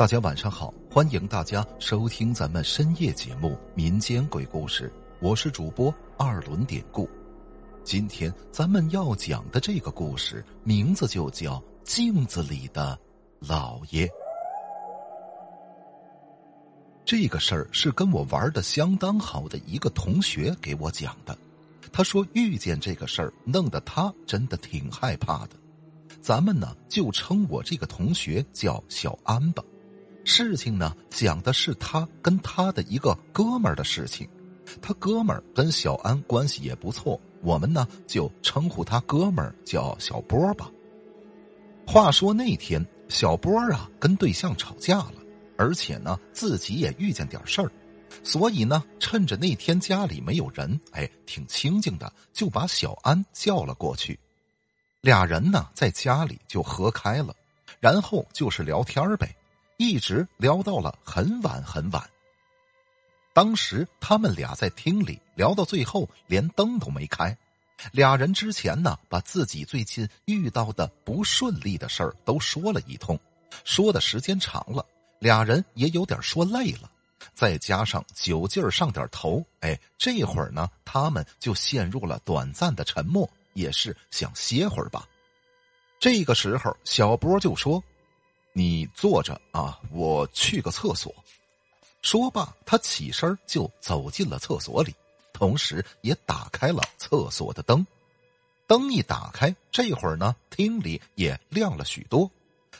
大家晚上好，欢迎大家收听咱们深夜节目《民间鬼故事》，我是主播二轮典故。今天咱们要讲的这个故事名字就叫《镜子里的老爷》。这个事儿是跟我玩的相当好的一个同学给我讲的，他说遇见这个事儿，弄得他真的挺害怕的。咱们呢就称我这个同学叫小安吧。事情呢，讲的是他跟他的一个哥们儿的事情。他哥们儿跟小安关系也不错，我们呢就称呼他哥们儿叫小波吧。话说那天，小波啊跟对象吵架了，而且呢自己也遇见点事儿，所以呢趁着那天家里没有人，哎，挺清静的，就把小安叫了过去。俩人呢在家里就合开了，然后就是聊天呗。一直聊到了很晚很晚。当时他们俩在厅里聊到最后，连灯都没开。俩人之前呢，把自己最近遇到的不顺利的事儿都说了一通，说的时间长了，俩人也有点说累了。再加上酒劲儿上点头，哎，这会儿呢，他们就陷入了短暂的沉默，也是想歇会儿吧。这个时候，小波就说。你坐着啊，我去个厕所。说罢，他起身就走进了厕所里，同时也打开了厕所的灯。灯一打开，这会儿呢，厅里也亮了许多。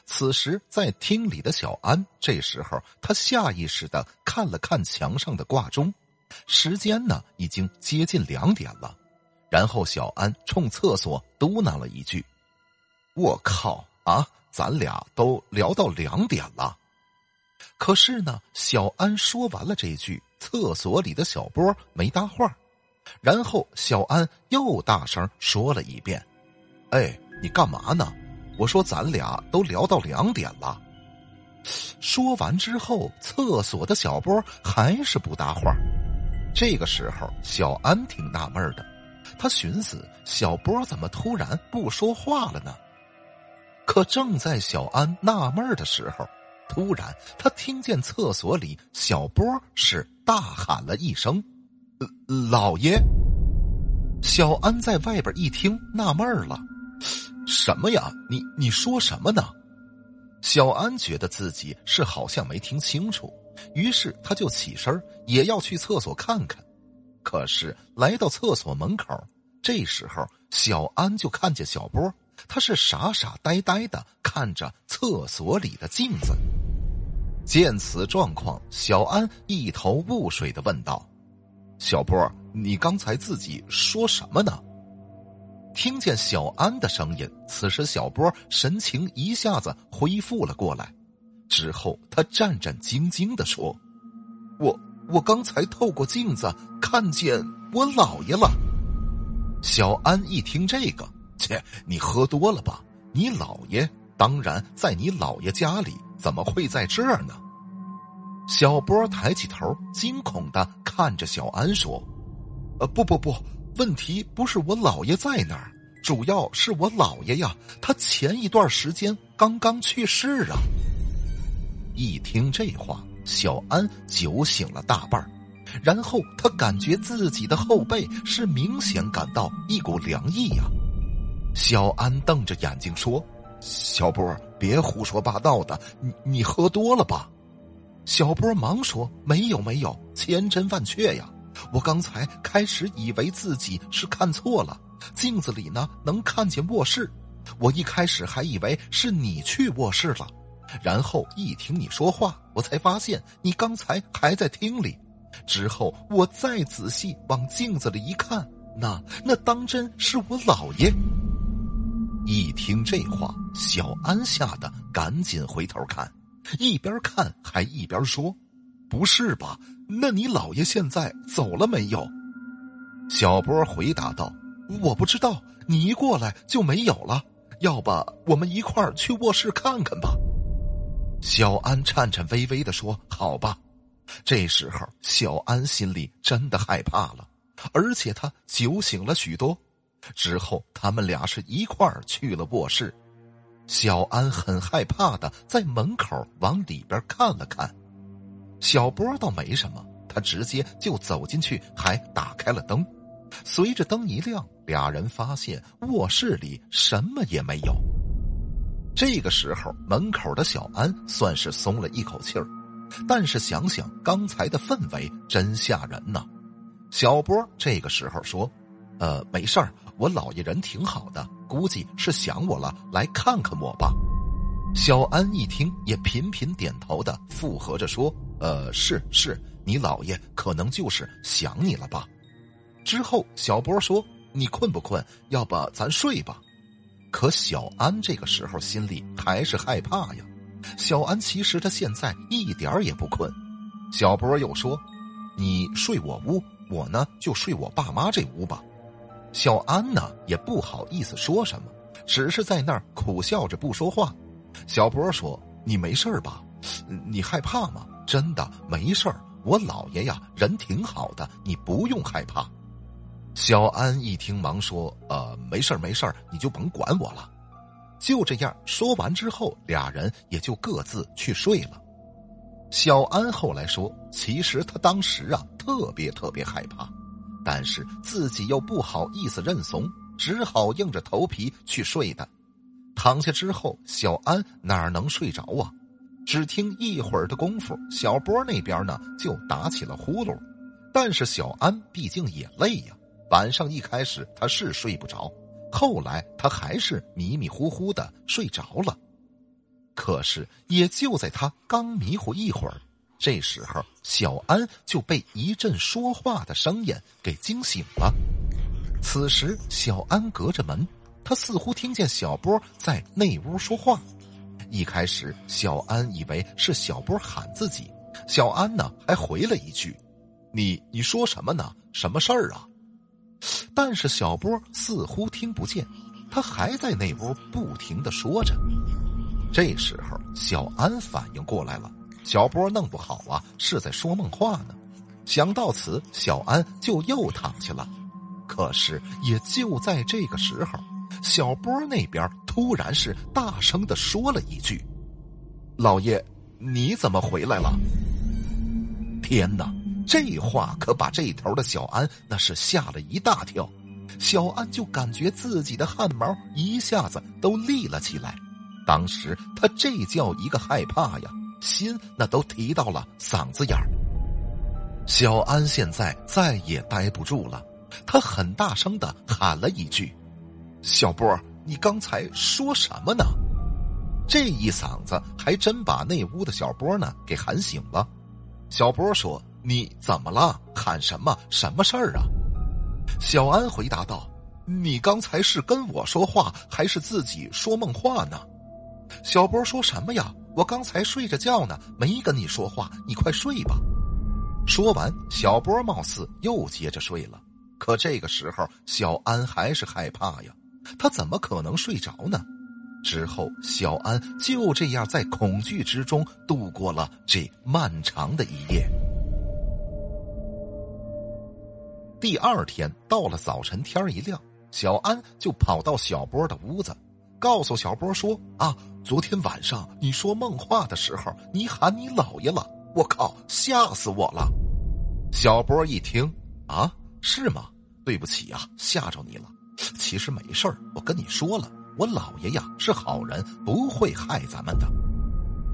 此时，在厅里的小安，这时候他下意识的看了看墙上的挂钟，时间呢已经接近两点了。然后，小安冲厕所嘟囔了一句：“我靠啊！”咱俩都聊到两点了，可是呢，小安说完了这句，厕所里的小波没搭话，然后小安又大声说了一遍：“哎，你干嘛呢？我说咱俩都聊到两点了。”说完之后，厕所的小波还是不搭话。这个时候，小安挺纳闷的，他寻思：小波怎么突然不说话了呢？可正在小安纳闷的时候，突然他听见厕所里小波是大喊了一声：“呃老爷！”小安在外边一听，纳闷了：“什么呀？你你说什么呢？”小安觉得自己是好像没听清楚，于是他就起身也要去厕所看看。可是来到厕所门口，这时候小安就看见小波。他是傻傻呆呆的看着厕所里的镜子。见此状况，小安一头雾水的问道：“小波，你刚才自己说什么呢？”听见小安的声音，此时小波神情一下子恢复了过来。之后，他战战兢兢的说：“我我刚才透过镜子看见我姥爷了。”小安一听这个。你喝多了吧？你姥爷当然在你姥爷家里，怎么会在这儿呢？小波抬起头，惊恐的看着小安说：“呃，不不不，问题不是我姥爷在哪儿，主要是我姥爷呀，他前一段时间刚刚去世啊。”一听这话，小安酒醒了大半然后他感觉自己的后背是明显感到一股凉意呀。小安瞪着眼睛说：“小波，别胡说八道的，你你喝多了吧？”小波忙说：“没有没有，千真万确呀！我刚才开始以为自己是看错了，镜子里呢能看见卧室，我一开始还以为是你去卧室了，然后一听你说话，我才发现你刚才还在厅里。之后我再仔细往镜子里一看，那那当真是我姥爷。”一听这话，小安吓得赶紧回头看，一边看还一边说：“不是吧？那你姥爷现在走了没有？”小波回答道：“我不知道，你一过来就没有了。要不我们一块儿去卧室看看吧？”小安颤颤巍巍的说：“好吧。”这时候，小安心里真的害怕了，而且他酒醒了许多。之后，他们俩是一块儿去了卧室。小安很害怕的在门口往里边看了看。小波倒没什么，他直接就走进去，还打开了灯。随着灯一亮，俩人发现卧室里什么也没有。这个时候，门口的小安算是松了一口气儿，但是想想刚才的氛围，真吓人呐。小波这个时候说：“呃，没事儿，我姥爷人挺好的，估计是想我了，来看看我吧。”小安一听，也频频点头的附和着说：“呃，是是，你姥爷可能就是想你了吧。”之后，小波说：“你困不困？要不咱睡吧。”可小安这个时候心里还是害怕呀。小安其实他现在一点也不困。小波又说：“你睡我屋，我呢就睡我爸妈这屋吧。”小安呢也不好意思说什么，只是在那儿苦笑着不说话。小波说：“你没事吧？你害怕吗？真的没事儿。我姥爷呀人挺好的，你不用害怕。”小安一听，忙说：“呃，没事没事你就甭管我了。”就这样说完之后，俩人也就各自去睡了。小安后来说：“其实他当时啊，特别特别害怕，但是自己又不好意思认怂，只好硬着头皮去睡的。躺下之后，小安哪能睡着啊？只听一会儿的功夫，小波那边呢就打起了呼噜，但是小安毕竟也累呀。”晚上一开始他是睡不着，后来他还是迷迷糊糊的睡着了。可是也就在他刚迷糊一会儿，这时候小安就被一阵说话的声音给惊醒了。此时小安隔着门，他似乎听见小波在内屋说话。一开始小安以为是小波喊自己，小安呢还回了一句：“你你说什么呢？什么事儿啊？” 但是小波似乎听不见，他还在那屋不停的说着。这时候小安反应过来了，小波弄不好啊是在说梦话呢。想到此，小安就又躺下了。可是也就在这个时候，小波那边突然是大声的说了一句：“老爷，你怎么回来了？”天哪！这话可把这头的小安那是吓了一大跳，小安就感觉自己的汗毛一下子都立了起来。当时他这叫一个害怕呀，心那都提到了嗓子眼儿。小安现在再也待不住了，他很大声的喊了一句：“小波，你刚才说什么呢？”这一嗓子还真把那屋的小波呢给喊醒了。小波说。你怎么了？喊什么？什么事儿啊？小安回答道：“你刚才是跟我说话，还是自己说梦话呢？”小波说什么呀？我刚才睡着觉呢，没跟你说话。你快睡吧。说完，小波貌似又接着睡了。可这个时候，小安还是害怕呀。他怎么可能睡着呢？之后，小安就这样在恐惧之中度过了这漫长的一夜。第二天到了早晨，天一亮，小安就跑到小波的屋子，告诉小波说：“啊，昨天晚上你说梦话的时候，你喊你姥爷了，我靠，吓死我了！”小波一听：“啊，是吗？对不起呀，吓着你了。其实没事儿，我跟你说了，我姥爷呀是好人，不会害咱们的。”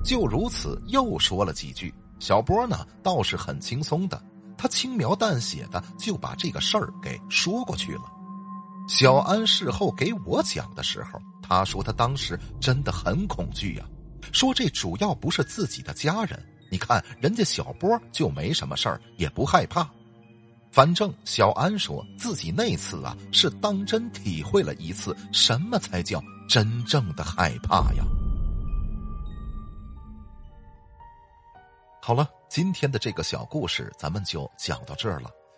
就如此，又说了几句，小波呢倒是很轻松的。他轻描淡写的就把这个事儿给说过去了。小安事后给我讲的时候，他说他当时真的很恐惧呀，说这主要不是自己的家人，你看人家小波就没什么事儿，也不害怕。反正小安说自己那次啊，是当真体会了一次什么才叫真正的害怕呀。好了。今天的这个小故事，咱们就讲到这儿了。